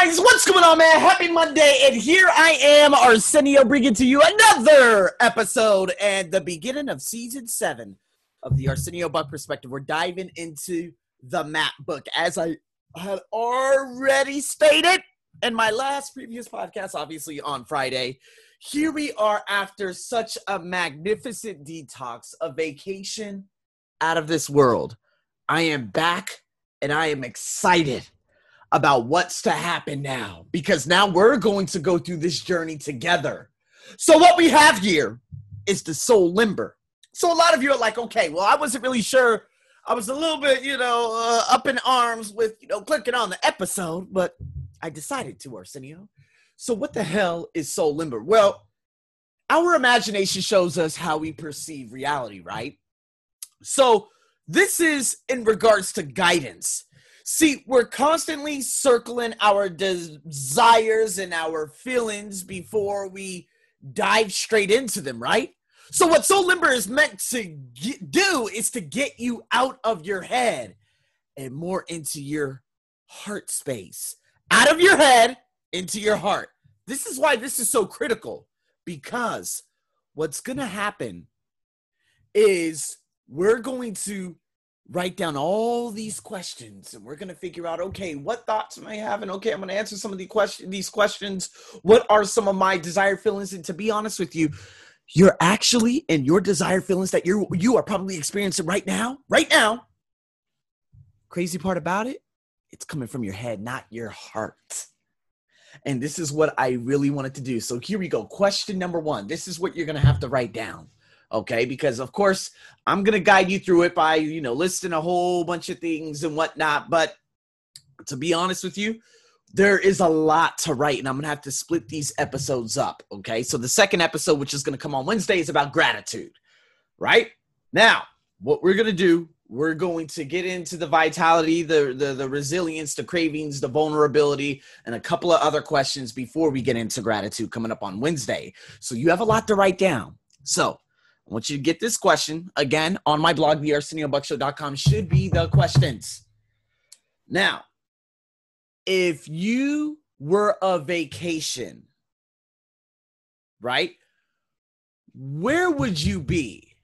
guys, what's going on, man? Happy Monday, and here I am, Arsenio, bringing to you another episode and the beginning of season seven of the Arsenio Buck Perspective. We're diving into the map book, as I had already stated in my last previous podcast, obviously on Friday. Here we are after such a magnificent detox, a vacation out of this world. I am back, and I am excited about what's to happen now because now we're going to go through this journey together. So, what we have here is the soul limber. So, a lot of you are like, okay, well, I wasn't really sure. I was a little bit, you know, uh, up in arms with, you know, clicking on the episode, but I decided to, Arsenio. So, what the hell is soul limber? Well, our imagination shows us how we perceive reality, right? So, this is in regards to guidance See, we're constantly circling our desires and our feelings before we dive straight into them, right? So, what Soul Limber is meant to get, do is to get you out of your head and more into your heart space. Out of your head into your heart. This is why this is so critical because what's going to happen is we're going to write down all these questions and we're going to figure out okay what thoughts am i having? Okay i'm going to answer some of the question, these questions. What are some of my desired feelings? And to be honest with you you're actually in your desired feelings that you're you are probably experiencing right now right now. Crazy part about it it's coming from your head not your heart. And this is what i really wanted to do. So here we go. Question number one. This is what you're going to have to write down okay? Because of course i'm going to guide you through it by you know listing a whole bunch of things and whatnot but to be honest with you there is a lot to write and i'm going to have to split these episodes up okay? So the second episode which is going to come on wednesday is about gratitude right? Now what we're going to do we're going to get into the vitality the, the the resilience the cravings the vulnerability and a couple of other questions before we get into gratitude coming up on wednesday. So you have a lot to write down. So I want you to get this question again on my blog, thearseniobuckshow.com, should be the questions. Now, if you were a vacation, right? Where would you be?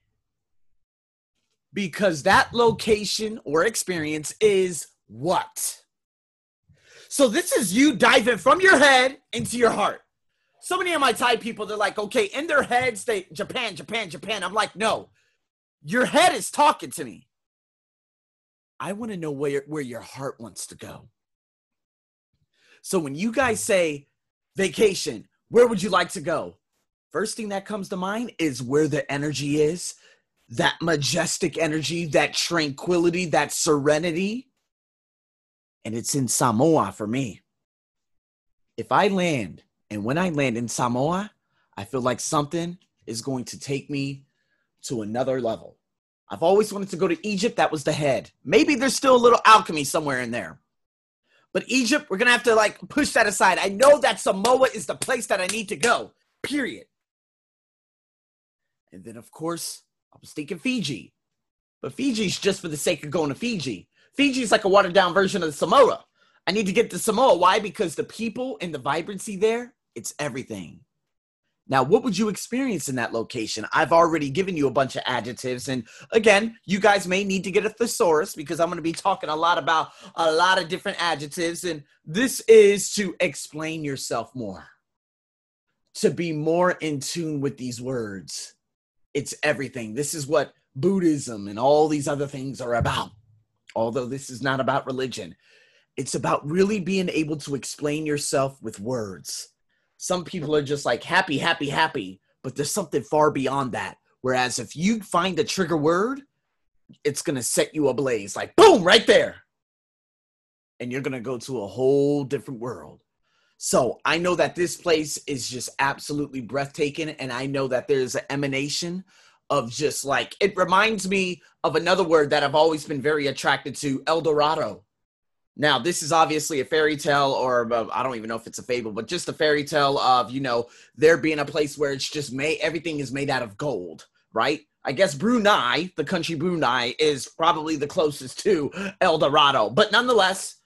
Because that location or experience is what? So, this is you diving from your head into your heart so many of my Thai people, they're like, okay, in their heads, they Japan, Japan, Japan. I'm like, no, your head is talking to me. I want to know where where your heart wants to go. So when you guys say vacation, where would you like to go? First thing that comes to mind is where the energy is, that majestic energy, that tranquility, that serenity. And it's in Samoa for me. If I land and when I land in Samoa, I feel like something is going to take me to another level. I've always wanted to go to Egypt. That was the head. Maybe there's still a little alchemy somewhere in there. But Egypt, we're going to have to like push that aside. I know that Samoa is the place that I need to go, period. And then, of course, I was thinking Fiji. But Fiji's just for the sake of going to Fiji. Fiji's like a watered down version of Samoa. I need to get to Samoa. Why? Because the people and the vibrancy there it's everything. Now, what would you experience in that location? I've already given you a bunch of adjectives. And again, you guys may need to get a thesaurus because I'm going to be talking a lot about a lot of different adjectives. And this is to explain yourself more, to be more in tune with these words. It's everything. This is what Buddhism and all these other things are about. Although this is not about religion, it's about really being able to explain yourself with words some people are just like happy, happy, happy, but there's something far beyond that. Whereas if you find a trigger word, it's going to set you ablaze like boom, right there. And you're going to go to a whole different world. So I know that this place is just absolutely breathtaking. And I know that there's an emanation of just like, it reminds me of another word that I've always been very attracted to El Dorado. Now, this is obviously a fairy tale, or uh, I don't even know if it's a fable, but just a fairy tale of, you know, there being a place where it's just made, everything is made out of gold, right? I guess Brunei, the country Brunei, is probably the closest to El Dorado. But nonetheless,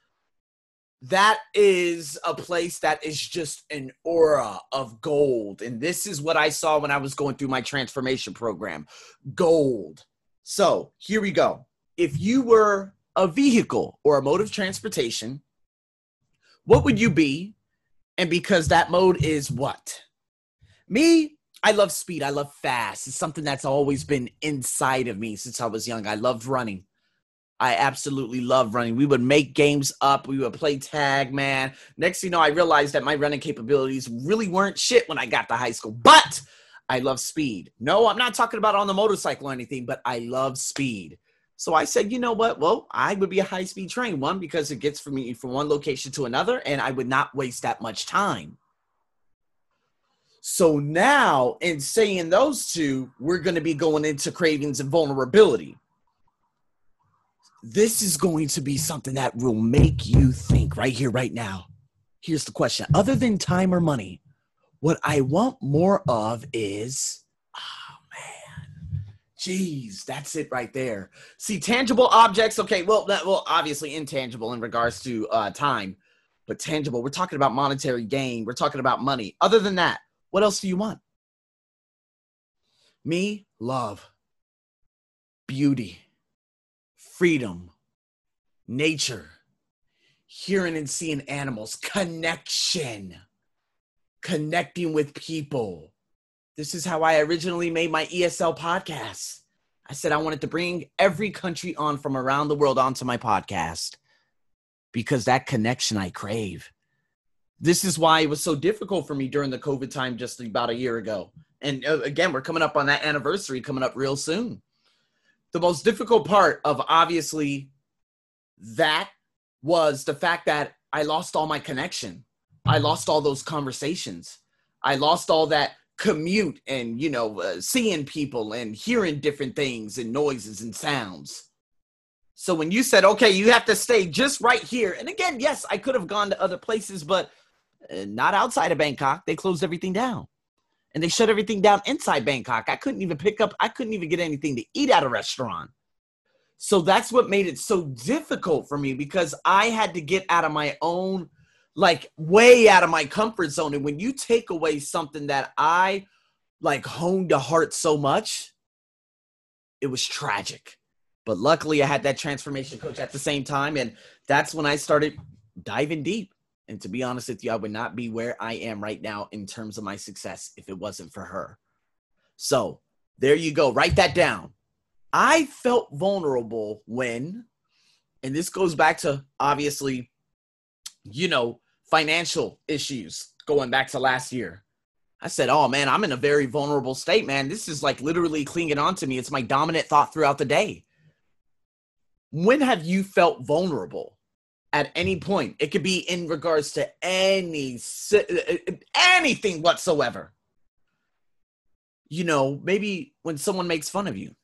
that is a place that is just an aura of gold. And this is what I saw when I was going through my transformation program gold. So here we go. If you were a vehicle or a mode of transportation, what would you be? And because that mode is what? Me, I love speed. I love fast. It's something that's always been inside of me since I was young. I loved running. I absolutely love running. We would make games up. We would play tag, man. Next thing you know, I realized that my running capabilities really weren't shit when I got to high school. But I love speed. No, I'm not talking about on the motorcycle or anything, but I love speed. So I said, you know what? Well, I would be a high speed train. One, because it gets from me from one location to another, and I would not waste that much time. So now, in saying those two, we're going to be going into cravings and vulnerability this is going to be something that will make you think right here, right now. Here's the question Other than time or money, what I want more of is, geez, that's it right there. See, tangible objects, okay, well, that, well, obviously intangible in regards to uh, time, but tangible, we're talking about monetary gain, we're talking about money. Other than that, what else do you want? Me, love, beauty freedom, nature, hearing and seeing animals, connection, connecting with people. This is how I originally made my ESL podcast. I said I wanted to bring every country on from around the world onto my podcast because that connection I crave. This is why it was so difficult for me during the COVID time just about a year ago. And uh, again, we're coming up on that anniversary coming up real soon the most difficult part of obviously that was the fact that I lost all my connection. I lost all those conversations. I lost all that commute and, you know, uh, seeing people and hearing different things and noises and sounds. So when you said, okay, you have to stay just right here. And again, yes, I could have gone to other places, but uh, not outside of Bangkok. They closed everything down and they shut everything down inside Bangkok. I couldn't even pick up, I couldn't even get anything to eat at a restaurant. So that's what made it so difficult for me because I had to get out of my own, like way out of my comfort zone. And when you take away something that I like honed to heart so much, it was tragic. But luckily, I had that transformation coach at the same time. And that's when I started diving deep. And to be honest with you, I would not be where I am right now in terms of my success if it wasn't for her. So there you go. Write that down. I felt vulnerable when, and this goes back to obviously, you know, financial issues going back to last year. I said, Oh man, I'm in a very vulnerable state, man. This is like literally clinging on to me. It's my dominant thought throughout the day. When have you felt vulnerable? at any point. It could be in regards to any uh, uh, anything whatsoever. You know, maybe when someone makes fun of you.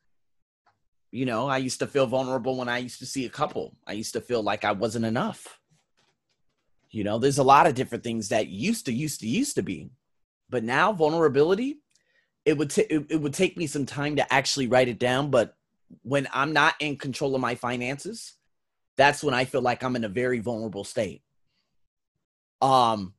You know, I used to feel vulnerable when I used to see a couple. I used to feel like I wasn't enough. You know, there's a lot of different things that used to used to used to be. But now vulnerability, it would t- it, would take me some time to actually write it down, but when I'm not in control of my finances, that's when I feel like I'm in a very vulnerable state. Um,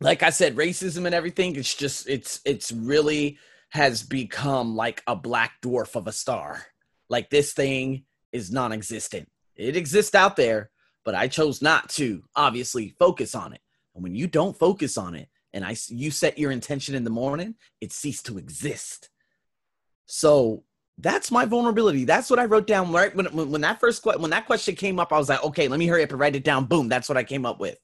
like I said, racism and everything, it's just, it's, it's really has become like a black dwarf of a star. Like this thing is non existent. It exists out there, but I chose not to obviously focus on it. And when you don't focus on it and I, you set your intention in the morning, it ceased to exist. So that's my vulnerability. That's what I wrote down right when when, that first when that question came up. I was like, okay, let me hurry up and write it down. Boom, that's what I came up with.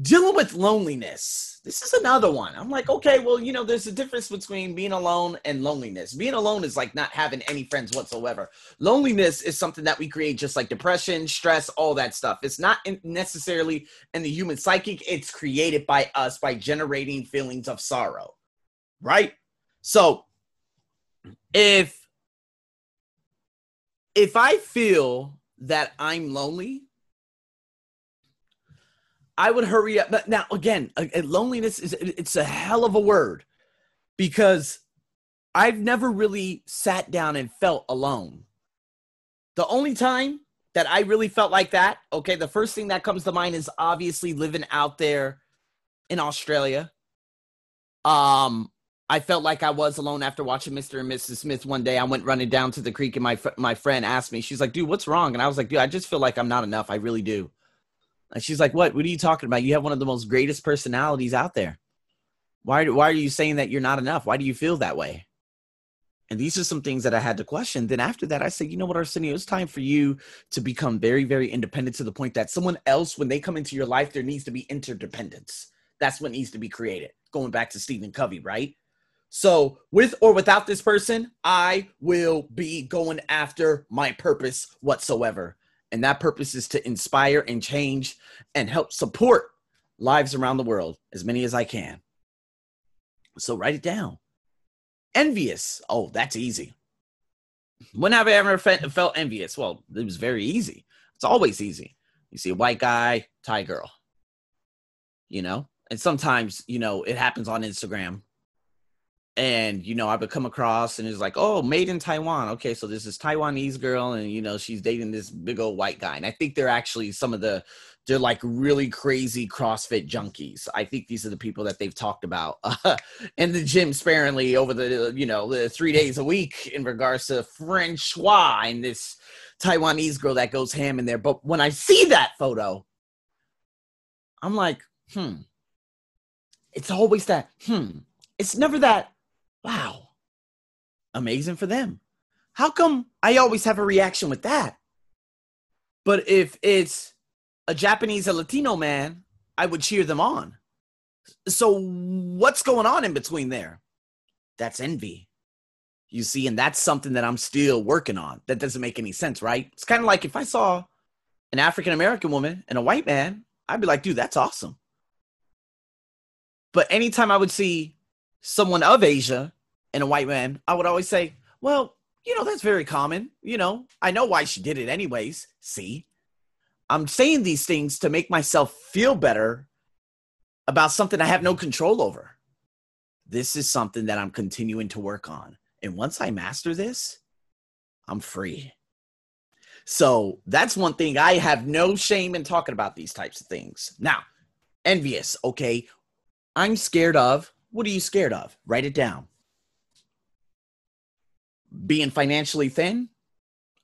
Dealing with loneliness. This is another one. I'm like, okay, well, you know, there's a difference between being alone and loneliness. Being alone is like not having any friends whatsoever. Loneliness is something that we create, just like depression, stress, all that stuff. It's not necessarily in the human psychic. It's created by us by generating feelings of sorrow, right? So if if I feel that I'm lonely, I would hurry up. But now again, loneliness is it's a hell of a word because I've never really sat down and felt alone. The only time that I really felt like that. Okay, the first thing that comes to mind is obviously living out there in Australia. Um, I felt like I was alone after watching Mr. and Mrs. Smith one day. I went running down to the creek and my my friend asked me, she's like, "Dude, what's wrong?" And I was like, "Dude, I just feel like I'm not enough. I really do." And she's like, "What? What are you talking about? You have one of the most greatest personalities out there. Why why are you saying that you're not enough? Why do you feel that way?" And these are some things that I had to question. Then after that, I said, you know what, Arsenio, it's time for you to become very, very independent to the point that someone else, when they come into your life, there needs to be interdependence. That's what needs to be created. Going back to Stephen Covey, right? So, with or without this person, I will be going after my purpose whatsoever. And that purpose is to inspire and change and help support lives around the world, as many as I can. So, write it down. Envious. Oh, that's easy. When have I ever felt envious? Well, it was very easy. It's always easy. You see a white guy, Thai girl. You know, and sometimes you know it happens on Instagram and you know I would come across and it's like, oh, made in Taiwan. Okay, so this is Taiwanese girl, and you know she's dating this big old white guy, and I think they're actually some of the they're like really crazy CrossFit junkies. I think these are the people that they've talked about uh, in the gym sparingly over the you know the three days a week in regards to Francois and this Taiwanese girl that goes ham in there. But when I see that photo, I'm like, hmm. It's always that hmm. It's never that Wow. Amazing for them. How come I always have a reaction with that? But if it's a Japanese, a Latino man, I would cheer them on. So what's going on in between there? That's envy. You see, and that's something that I'm still working on. That doesn't make any sense, right? It's kind of like if I saw an African American woman and a white man, I'd be like, dude, that's awesome. But anytime I would see someone of Asia and a white man, I would always say, well, you know, that's very common. You know, I know why she did it anyways. See, I'm saying these things to make myself feel better about something I have no control over. This is something that I'm continuing to work on. And once I master this, I'm free. So that's one thing I have no shame in talking about these types of things. Now, envious, okay. I'm scared of what are you scared of? Write it down. Being financially thin?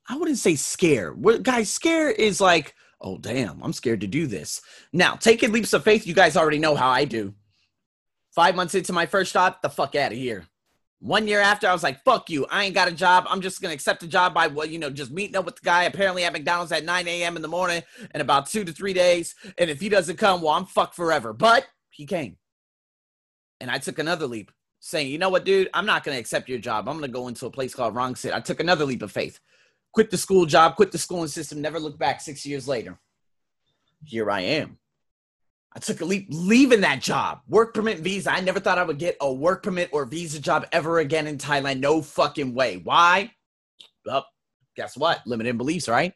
I wouldn't say scare. What, guys, scare is like, oh, damn, I'm scared to do this. Now, taking leaps of faith, you guys already know how I do. Five months into my first job, the fuck out of here. One year after, I was like, fuck you. I ain't got a job. I'm just going to accept a job by, well, you know, just meeting up with the guy apparently at McDonald's at 9 a.m. in the morning in about two to three days. And if he doesn't come, well, I'm fucked forever. But he came. And I took another leap saying, you know what, dude, I'm not going to accept your job. I'm going to go into a place called Rangsit. I took another leap of faith. Quit the school job, quit the schooling system, never look back six years later. Here I am. I took a leap leaving that job. Work permit visa. I never thought I would get a work permit or visa job ever again in Thailand. No fucking way. Why? Well, guess what? Limited beliefs, right?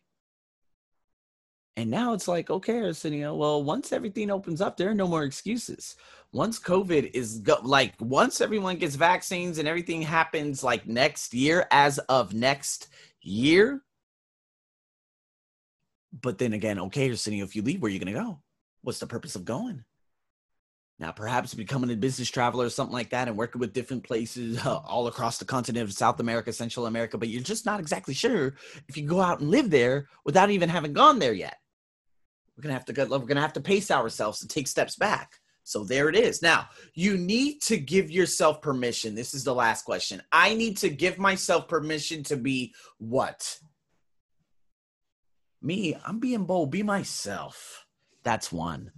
And now it's like, okay, Arsenio, well, once everything opens up, there are no more excuses once COVID is go- like once everyone gets vaccines and everything happens like next year, as of next year. But then again, okay, Arsenio, if you leave, where are you gonna go? What's the purpose of going? Now, perhaps becoming a business traveler or something like that and working with different places uh, all across the continent of South America, Central America, but you're just not exactly sure if you go out and live there without even having gone there yet. We're gonna have to go, we're gonna have to pace ourselves to take steps back. So there it is. Now, you need to give yourself permission. This is the last question. I need to give myself permission to be what? Me, I'm being bold. Be myself. That's one.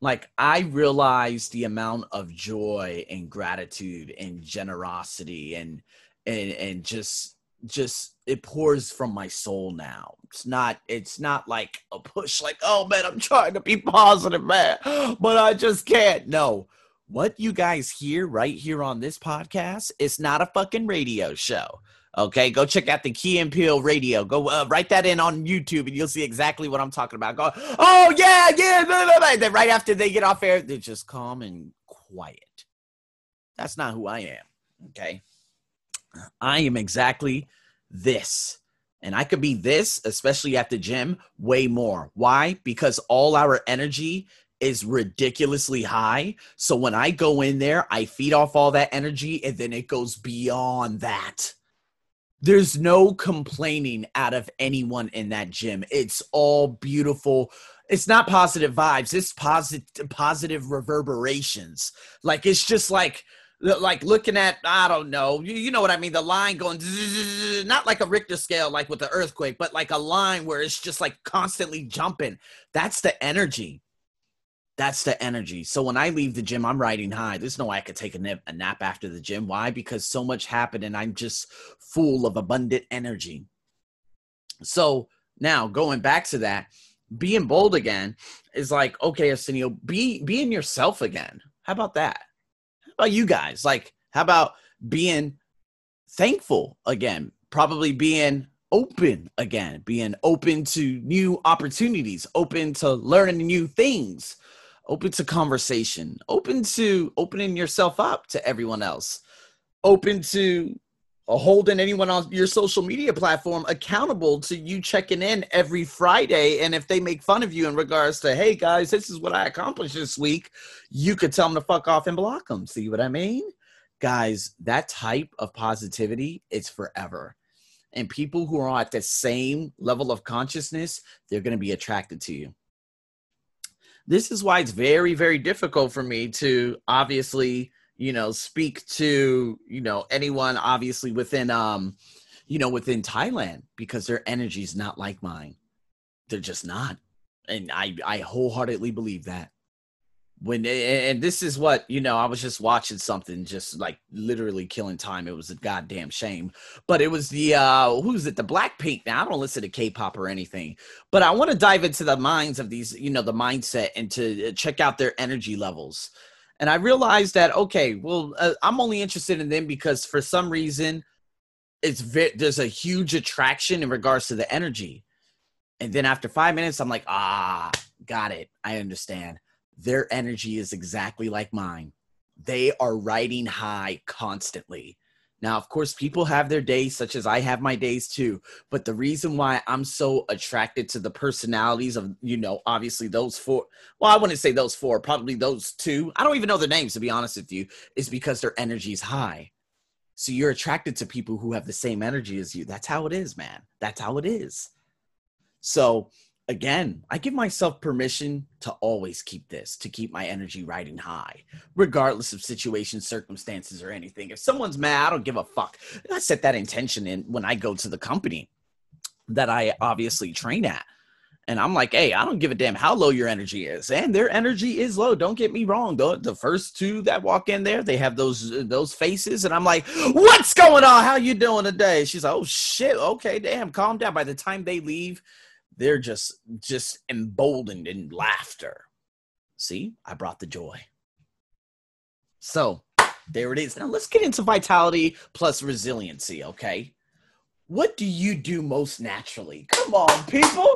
Like, I realize the amount of joy and gratitude and generosity and, and, and just, just it pours from my soul now. It's not it's not like a push like, "Oh man, I'm trying to be positive, man, but I just can't." No. What you guys hear right here on this podcast is not a fucking radio show. Okay, go check out the Key and Peele radio. Go uh, write that in on YouTube, and you'll see exactly what I'm talking about. Go, oh yeah, yeah. Blah, blah, blah. Then right after they get off air, they're just calm and quiet. That's not who I am. Okay, I am exactly this. And I could be this, especially at the gym, way more. Why? Because all our energy is ridiculously high. So when I go in there, I feed off all that energy and then it goes beyond that. There's no complaining out of anyone in that gym. It's all beautiful. It's not positive vibes. It's positive positive reverberations. Like it's just like like looking at I don't know, you, you know what I mean, the line going not like a Richter scale like with the earthquake, but like a line where it's just like constantly jumping. That's the energy. That's the energy. So when I leave the gym, I'm riding high. There's no way I could take a nap, a nap after the gym. Why? Because so much happened and I'm just full of abundant energy. So now going back to that, being bold again is like, okay, Arsenio, be being yourself again. How about that? About you guys? Like, how about being thankful again? Probably being open again, being open to new opportunities, open to learning new things, open to conversation, open to opening yourself up to everyone else, open to Uh, holding anyone on your social media platform accountable to you checking in every Friday. And if they make fun of you in regards to, hey guys, this is what I accomplished this week, you could tell them to fuck off and block them. See what I mean? Guys, that type of positivity, it's forever. And people who are at the same level of consciousness, they're going to be attracted to you this is why it's very very difficult for me to obviously you know speak to you know anyone obviously within um you know within thailand because their energy is not like mine. They're just not. And i i wholeheartedly believe that. When and this is what you know i was just watching something just like literally killing time. It was a goddamn shame. But it was the uh who's it? The blackpink. Now i don't listen to k-pop or anything. But i want to dive into the minds of these you know the mindset and to uh, check out their energy levels and i realized that okay well uh, i'm only interested in them because for some reason it's very there's a huge attraction in regards to the energy and then after five minutes i'm like ah got it i understand their energy is exactly like mine. They are riding high constantly. Now, of course, people have their days, such as I have my days too. But the reason why I'm so attracted to the personalities of, you know, obviously those four, well, I wouldn't say those four, probably those two. I don't even know their names, to be honest with you, is because their energy is high. So you're attracted to people who have the same energy as you. That's how it is, man. That's how it is. So again, I give myself permission to always keep this, to keep my energy riding high, regardless of situation, circumstances, or anything. If someone's mad, I don't give a fuck. I set that intention in when I go to the company that I obviously train at. And I'm like, hey, I don't give a damn how low your energy is. And their energy is low. Don't get me wrong. Though the first two that walk in there, they have those those faces, and I'm like, what's going on? How you doing today? She's like, oh shit, okay, damn, calm down. By the time they leave, they're just just emboldened in laughter. See i brought the joy. So there it is. Now let's get into vitality plus resiliency okay? What do you do most naturally? Come on people.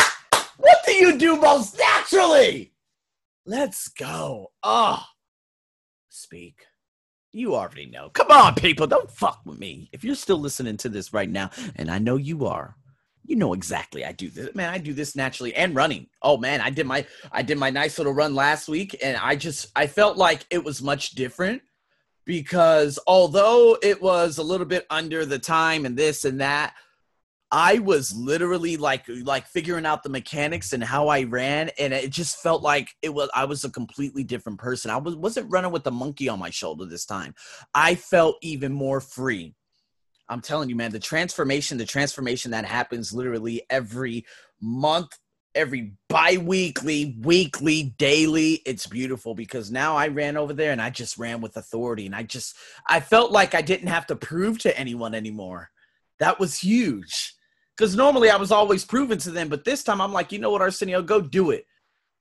What do you do most naturally? Let's go. Oh speak. You already know. Come on people. Don't fuck with me. If you're still listening to this right now and i know you are you know exactly i do this man i do this naturally and running. Oh man i did my i did my nice little run last week and i just i felt like it was much different because although it was a little bit under the time and this and that i was literally like like figuring out the mechanics and how i ran and it just felt like it was i was a completely different person. I was wasn't running with a monkey on my shoulder this time. I felt even more free I'm telling you, man, the transformation, the transformation that happens literally every month, every bi-weekly, weekly, daily, it's beautiful because now I ran over there and I just ran with authority and I just I felt like I didn't have to prove to anyone anymore. That was huge. Cuz normally I was always proving to them, but this time I'm like, "You know what, Arsenio, go do it."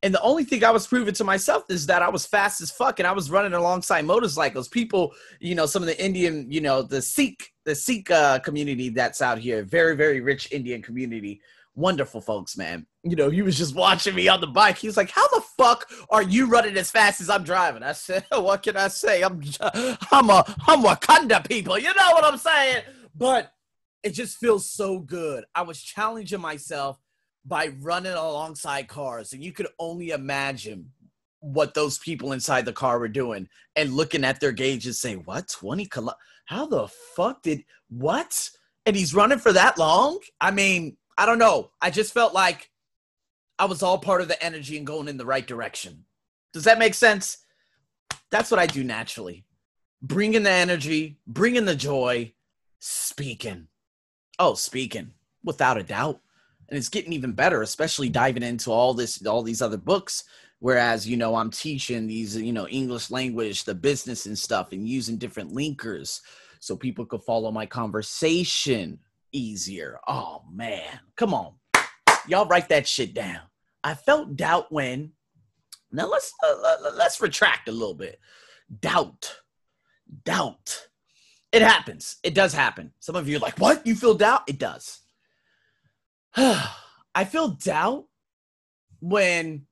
And the only thing I was proving to myself is that I was fast as fuck and I was running alongside motorcycles. People, you know, some of the Indian, you know, the Sikh, the Sikh uh, community that's out here, very, very rich Indian community. Wonderful folks, man. You know, he was just watching me on the bike. He's like, "How the fuck are you running as fast as I'm driving?" I said, "What can I say? I'm, I'm a, I'm Wakanda people. You know what I'm saying?" But it just feels so good. I was challenging myself by running alongside cars, and you could only imagine what those people inside the car were doing and looking at their gauges saying, What, 20 kilo? How the fuck did what? And he's running for that long? I mean, I don't know. I just felt like I was all part of the energy and going in the right direction. Does that make sense? That's what I do naturally. Bringing the energy, bringing the joy, speaking. Oh, speaking, without a doubt. And it's getting even better, especially diving into all this, all these other books. Whereas, you know, I'm teaching these, you know, English language, the business and stuff, and using different linkers so people could follow my conversation easier. Oh man, come on, y'all write that shit down. I felt doubt when. Now let's uh, let's retract a little bit. Doubt, doubt. It happens. It does happen. Some of you are like, "What? You feel doubt?" It does. I feel doubt when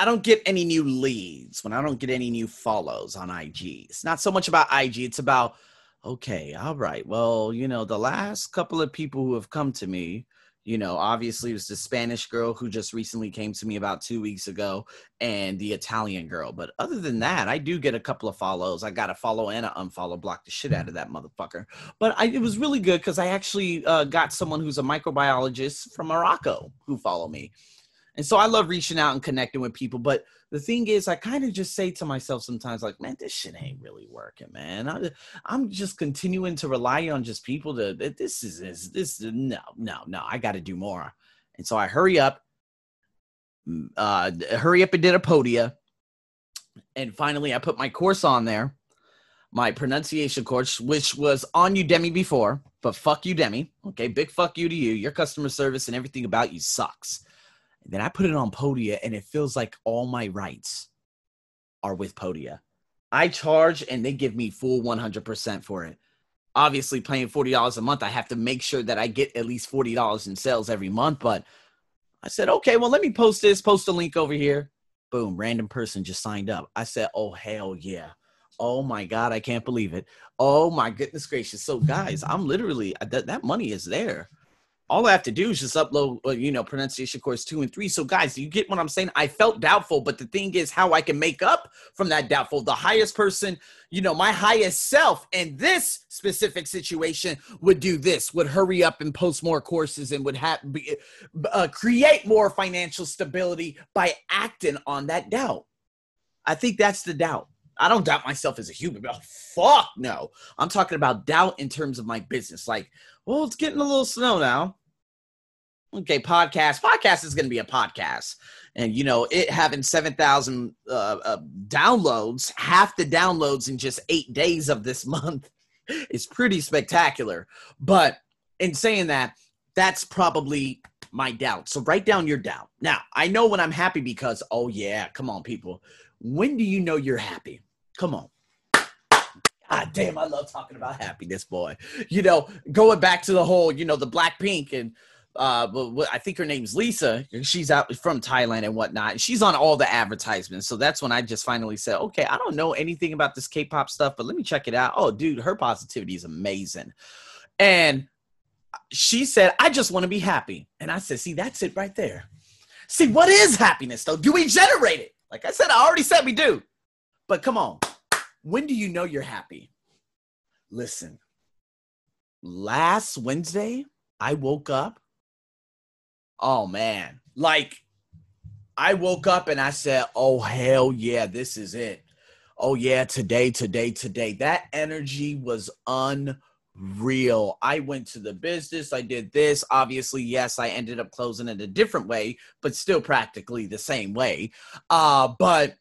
I don't get any new leads, when I don't get any new follows on IG. It's not so much about IG, it's about okay, all right. Well, you know, the last couple of people who have come to me, you know, obviously it was the Spanish girl who just recently came to me about two weeks ago and the Italian girl. But other than that, I do get a couple of follows. I got a follow and an unfollow, block the shit out of that motherfucker. But I, it was really good because I actually uh, got someone who's a microbiologist from Morocco who follow me. And so I love reaching out and connecting with people. But the thing is, I kind of just say to myself sometimes, like, man, this shit ain't really working, man. I, am just continuing to rely on just people to, this is, this, this no, no, no, I got to do more. And so I hurry up, mm, uh, hurry up and did a podia. And finally, I put my course on there, my pronunciation course, which was on Udemy before, but fuck Udemy. Okay, big fuck you to you. Your customer service and everything about you sucks. And then I put it on Podia, and it feels like all my rights are with Podia. I charge, and they give me full 100% for it. Obviously, paying $40 a month, I have to make sure that I get at least $40 in sales every month. But I said, okay, well, let me post this, post a link over here. Boom, random person just signed up. I said, oh, hell yeah. Oh my God, I can't believe it. Oh my goodness gracious. So, guys, I'm literally, that, that money is there all I have to do is just upload, uh, you know, pronunciation course two and three. So, guys, you get what I'm saying? I felt doubtful, but the thing is, how I can make up from that doubtful. The highest person, you know, my highest self in this specific situation would do this, would hurry up and post more courses and would have uh, create more financial stability by acting on that doubt. I think that's the doubt. I don't doubt myself as a human. Fuck no. I'm talking about doubt in terms of my business. Like, well, it's getting a little snow now okay, podcast. Podcast is going to be a podcast. And, you know, it having 7,000 uh, uh, downloads, half the downloads in just eight days of this month is pretty spectacular. But in saying that, that's probably my doubt. So write down your doubt. Now, I know when I'm happy because, oh, yeah, come on, people. When do you know you're happy? Come on. God damn, I love talking about happiness, boy. You know, going back to the whole, you know, the Blackpink and uh but I think her name's Lisa. She's out from Thailand and whatnot. She's on all the advertisements. So that's when I just finally said, okay, I don't know anything about this K-pop stuff, but let me check it out. Oh, dude, her positivity is amazing. And she said, I just want to be happy. And I said, see, that's it right there. See, what is happiness though? Do we generate it? Like I said, I already said we do. But come on. When do you know you're happy? Listen. Last Wednesday, I woke up Oh man. Like I woke up and I said, "Oh hell yeah, this is it." Oh yeah, today, today, today. That energy was unreal. I went to the business, I did this. Obviously, yes, I ended up closing it a different way, but still practically the same way. Uh but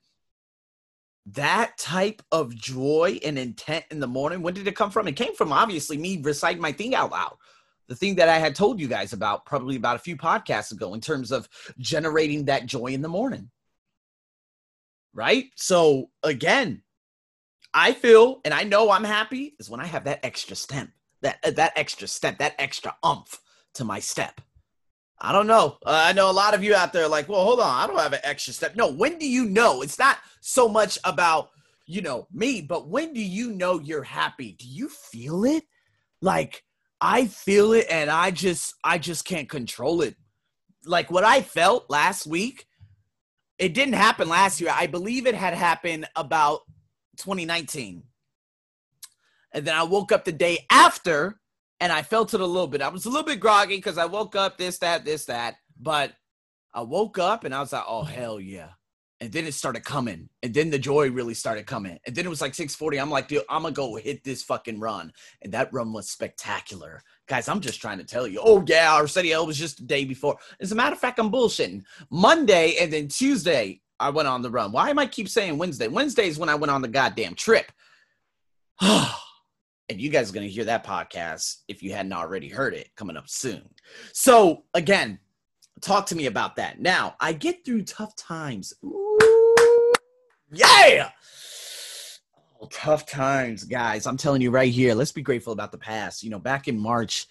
that type of joy and intent in the morning, when did it come from? It came from obviously me reciting my thing out loud the thing that I had told you guys about probably about a few podcasts ago in terms of generating that joy in the morning. Right? So again, I feel and I know I'm happy is when I have that extra step, that uh, that extra step, that extra umph to my step. I don't know. Uh, I know a lot of you out there like, well, hold on, I don't have an extra step. No, when do you know? It's not so much about, you know, me, but when do you know you're happy? Do you feel it? Like I feel it and I just I just can't control it. Like what I felt last week, it didn't happen last year. I believe it had happened about 2019. And then I woke up the day after and I felt it a little bit. I was a little bit groggy because I woke up this, that, this, that. But I woke up and I was like, oh, hell yeah and then it started coming and then the joy really started coming and then it was like 640 i'm like dude i'm gonna go hit this fucking run and that run was spectacular. Guys i'm just trying to tell you oh yeah arsenio was just the day before. As a matter of fact i'm bullshitting. Monday and then tuesday i went on the run. Why am i keep saying wednesday? Wednesday is when i went on the goddamn trip. And you guys are gonna hear that podcast if you hadn't already heard it coming up soon. So again talk to me about that. Now i get through tough times yeah. Oh, tough times, guys. I'm telling you right here. Let's be grateful about the past. You know, back in March,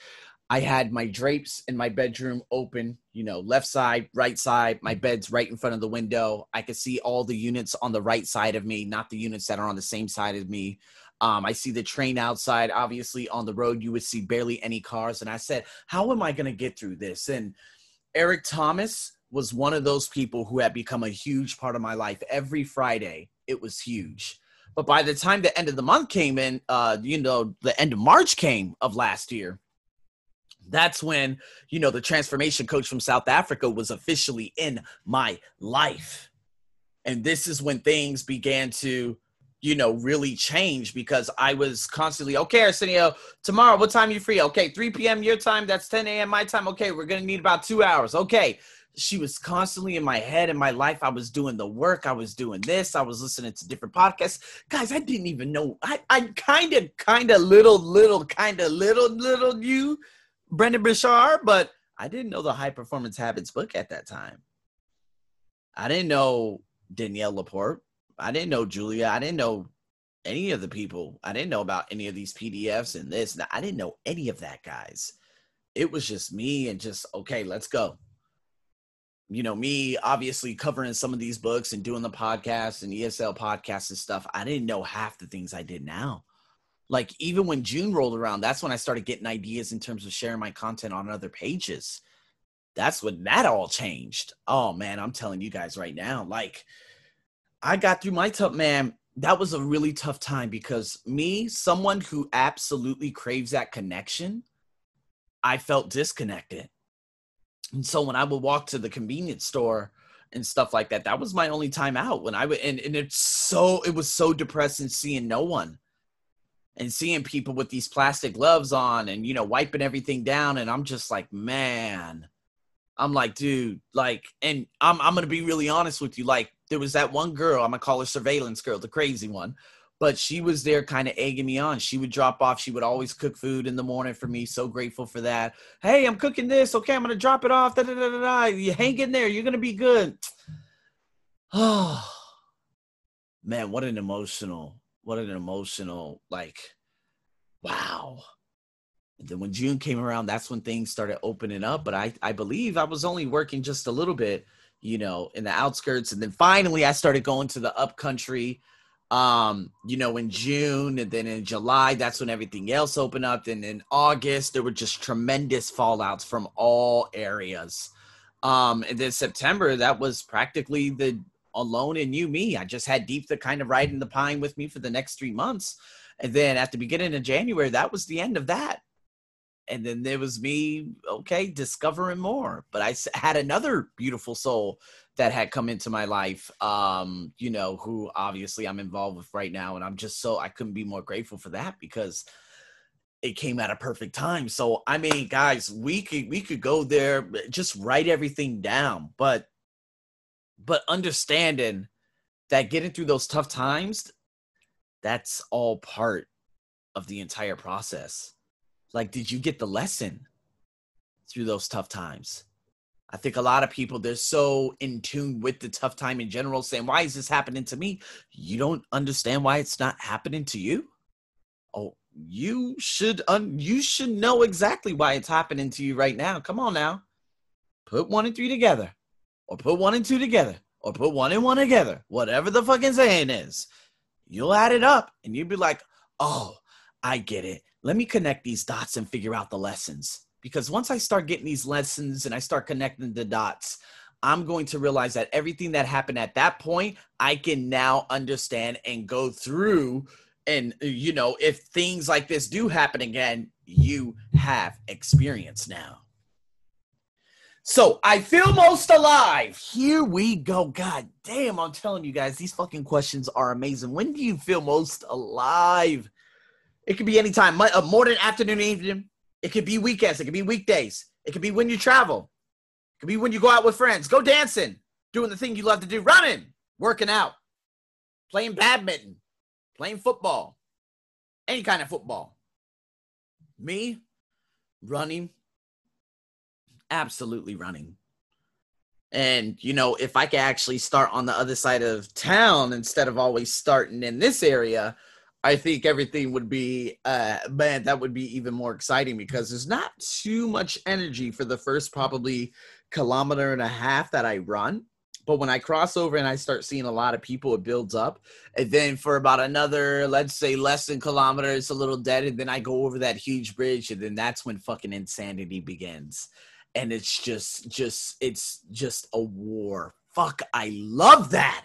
I had my drapes in my bedroom open, you know, left side, right side. My bed's right in front of the window. I could see all the units on the right side of me, not the units that are on the same side as me. Um, I see the train outside. Obviously, on the road, you would see barely any cars. And I said, How am I going to get through this? And Eric Thomas, was one of those people who had become a huge part of my life. Every Friday, it was huge. But by the time the end of the month came in, uh, you know, the end of March came of last year, that's when, you know, the transformation coach from South Africa was officially in my life. And this is when things began to, you know, really change because I was constantly, okay, Arsenio, tomorrow, what time are you free? Okay, 3 p.m. your time, that's 10 a.m. my time. Okay, we're going to need about two hours. Okay, she was constantly in my head in my life. I was doing the work. I was doing this. I was listening to different podcasts. Guys, I didn't even know. I, I kind of, kind of little, little, kind of little, little knew Brendon Burchard, but I didn't know the High Performance Habits book at that time. I didn't know Danielle LaPorte. I didn't know Julia. I didn't know any of the people. I didn't know about any of these PDFs and this. I didn't know any of that, guys. It was just me and just, okay, let's go you know, me obviously covering some of these books and doing the podcast and ESL podcasts and stuff, I didn't know half the things I did now. Like even when June rolled around, that's when I started getting ideas in terms of sharing my content on other pages. That's when that all changed. Oh man, I'm telling you guys right now, like I got through my tough man. That was a really tough time because me, someone who absolutely craves that connection, I felt disconnected and so when I would walk to the convenience store and stuff like that, that was my only time out. When I would, and, and it's so, it was so depressing seeing no one and seeing people with these plastic gloves on and, you know, wiping everything down. And I'm just like, man, I'm like, dude, like, and I'm, I'm going to be really honest with you. Like, there was that one girl, I'm to call her surveillance girl, the crazy one but she was there kind of egging me on. She would drop off. She would always cook food in the morning for me. So grateful for that. Hey, I'm cooking this. Okay, I'm gonna drop it off. Da, da, da, da, da. You hang in there. You're gonna be good. Oh man, what an emotional, what an emotional, like, wow. And then when June came around, that's when things started opening up. But I, I believe I was only working just a little bit, you know, in the outskirts. And then finally I started going to the upcountry um you know in june and then in july that's when everything else opened up. And in august there were just tremendous fallouts from all areas. Um and then september that was practically the alone in you me. I just had deep the kind of riding the pine with me for the next three months. And then at the beginning of january that was the end of that and then there was me okay discovering more. But i had another beautiful soul that had come into my life um you know who obviously i'm involved with right now and i'm just so i couldn't be more grateful for that because it came at a perfect time. So i mean guys we could we could go there just write everything down but but understanding that getting through those tough times that's all part of the entire process like did you get the lesson through those tough times I think a lot of people they're so in tune with the tough time in general, saying, "Why is this happening to me?" You don't understand why it's not happening to you. Oh, you should un- you should know exactly why it's happening to you right now. Come on now, put one and three together, or put one and two together, or put one and one together. Whatever the fucking saying is, you'll add it up, and you'll be like, "Oh, I get it. Let me connect these dots and figure out the lessons. Because once I start getting these lessons and I start connecting the dots, I'm going to realize that everything that happened at that point, I can now understand and go through. And, you know, if things like this do happen again, you have experience now. So I feel most alive. Here we go. God damn, I'm telling you guys, these fucking questions are amazing. When do you feel most alive? It could be anytime, uh, morning, afternoon, evening. It could be weekends. It could be weekdays. It could be when you travel. It could be when you go out with friends, go dancing, doing the thing you love to do, running, working out, playing badminton, playing football, any kind of football. Me, running, absolutely running. And, you know, if I could actually start on the other side of town instead of always starting in this area, I think everything would be, uh, man, that would be even more exciting because there's not too much energy for the first probably kilometer and a half that I run. But when I cross over and I start seeing a lot of people, it builds up. And then for about another, let's say less than kilometer, it's a little dead. And then I go over that huge bridge. And then that's when fucking insanity begins and it's just just it's just a war fuck i love that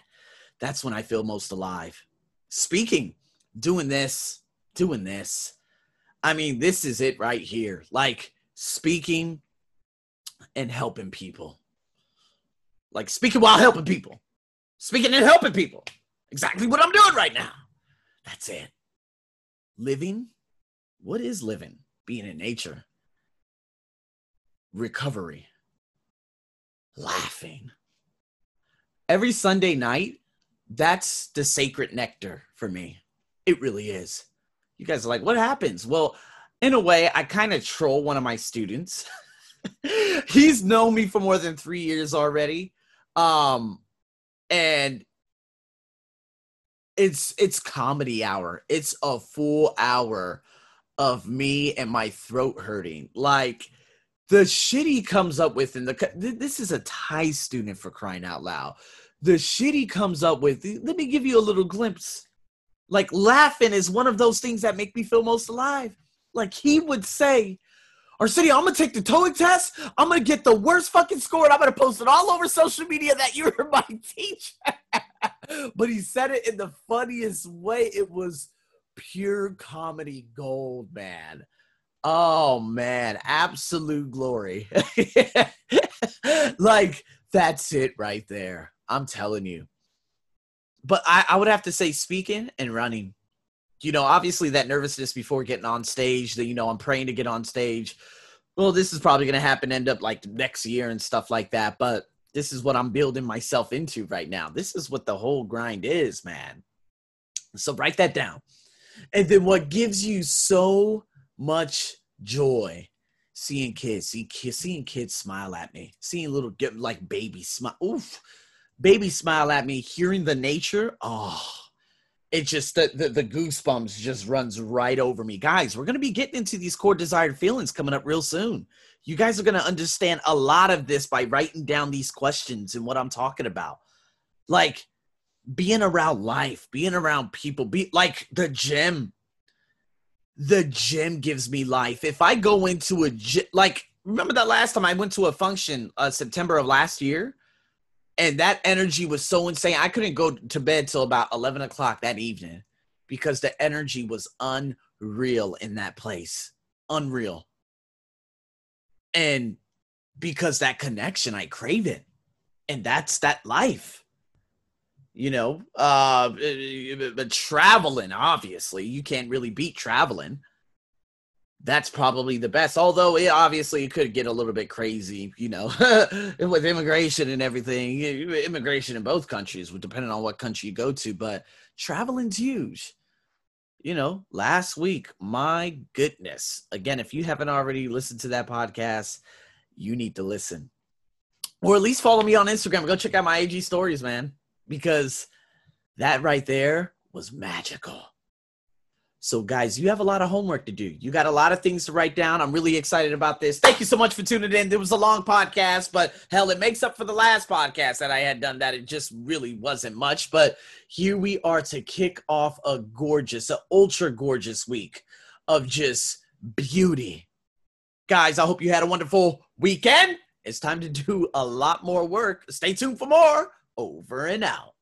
that's when i feel most alive speaking doing this doing this. I mean this is it right here. Like speaking and helping people. Like speaking while helping people. Speaking and helping people. Exactly what i'm doing right now. That's it. Living. What is living? Being in nature. Recovery, laughing. Every Sunday night, that's the sacred nectar for me. It really is. You guys are like, what happens? Well, in a way, I kind of troll one of my students. He's known me for more than three years already. Um, and it's it's comedy hour. It's a full hour of me and my throat hurting. Like the shit he comes up with in the this is a Thai student for crying out loud. The shit he comes up with. Let me give you a little glimpse. Like laughing is one of those things that make me feel most alive. Like he would say, Arsenio, I'm gonna take the TOEIC test. I'm gonna get the worst fucking score, and I'm gonna post it all over social media that you're my teacher. but he said it in the funniest way. It was pure comedy gold, man. Oh man, absolute glory. like that's it right there. I'm telling you. But I, I would have to say speaking and running. You know, obviously that nervousness before getting on stage, that you know, I'm praying to get on stage. Well, this is probably gonna happen end up like next year and stuff like that. But this is what I'm building myself into right now. This is what the whole grind is, man. So write that down. And then what gives you so much joy seeing kids, see kids, seeing kids smile at me, seeing little like baby smile. Oof, baby smile at me, hearing the nature. Oh, it just the, the, the goosebumps just runs right over me, guys. We're gonna be getting into these core desired feelings coming up real soon. You guys are gonna understand a lot of this by writing down these questions and what I'm talking about, like being around life, being around people, be like the gym the gym gives me life. If I go into a gym, like remember that last time I went to a function, uh, September of last year, and that energy was so insane. I couldn't go to bed till about eleven o'clock that evening because the energy was unreal in that place, unreal, and because that connection, I crave it, and that's that life you know uh eh, eh, eh, but traveling obviously you can't really beat traveling that's probably the best. Although it obviously could get a little bit crazy you know with immigration and everything. Immigration in both countries depending on what country you go to but traveling's huge. You know last week my goodness. Again if you haven't already listened to that podcast you need to listen. Or at least follow me on instagram. Go check out my IG stories man because that right there was magical. So, guys, you have a lot of homework to do. You got a lot of things to write down. I'm really excited about this. Thank you so much for tuning in. It was a long podcast, but hell, it makes up for the last podcast that I had done that it just really wasn't much. But here we are to kick off a gorgeous, an ultra gorgeous week of just beauty. Guys, I hope you had a wonderful weekend. It's time to do a lot more work. Stay tuned for more. Over and out.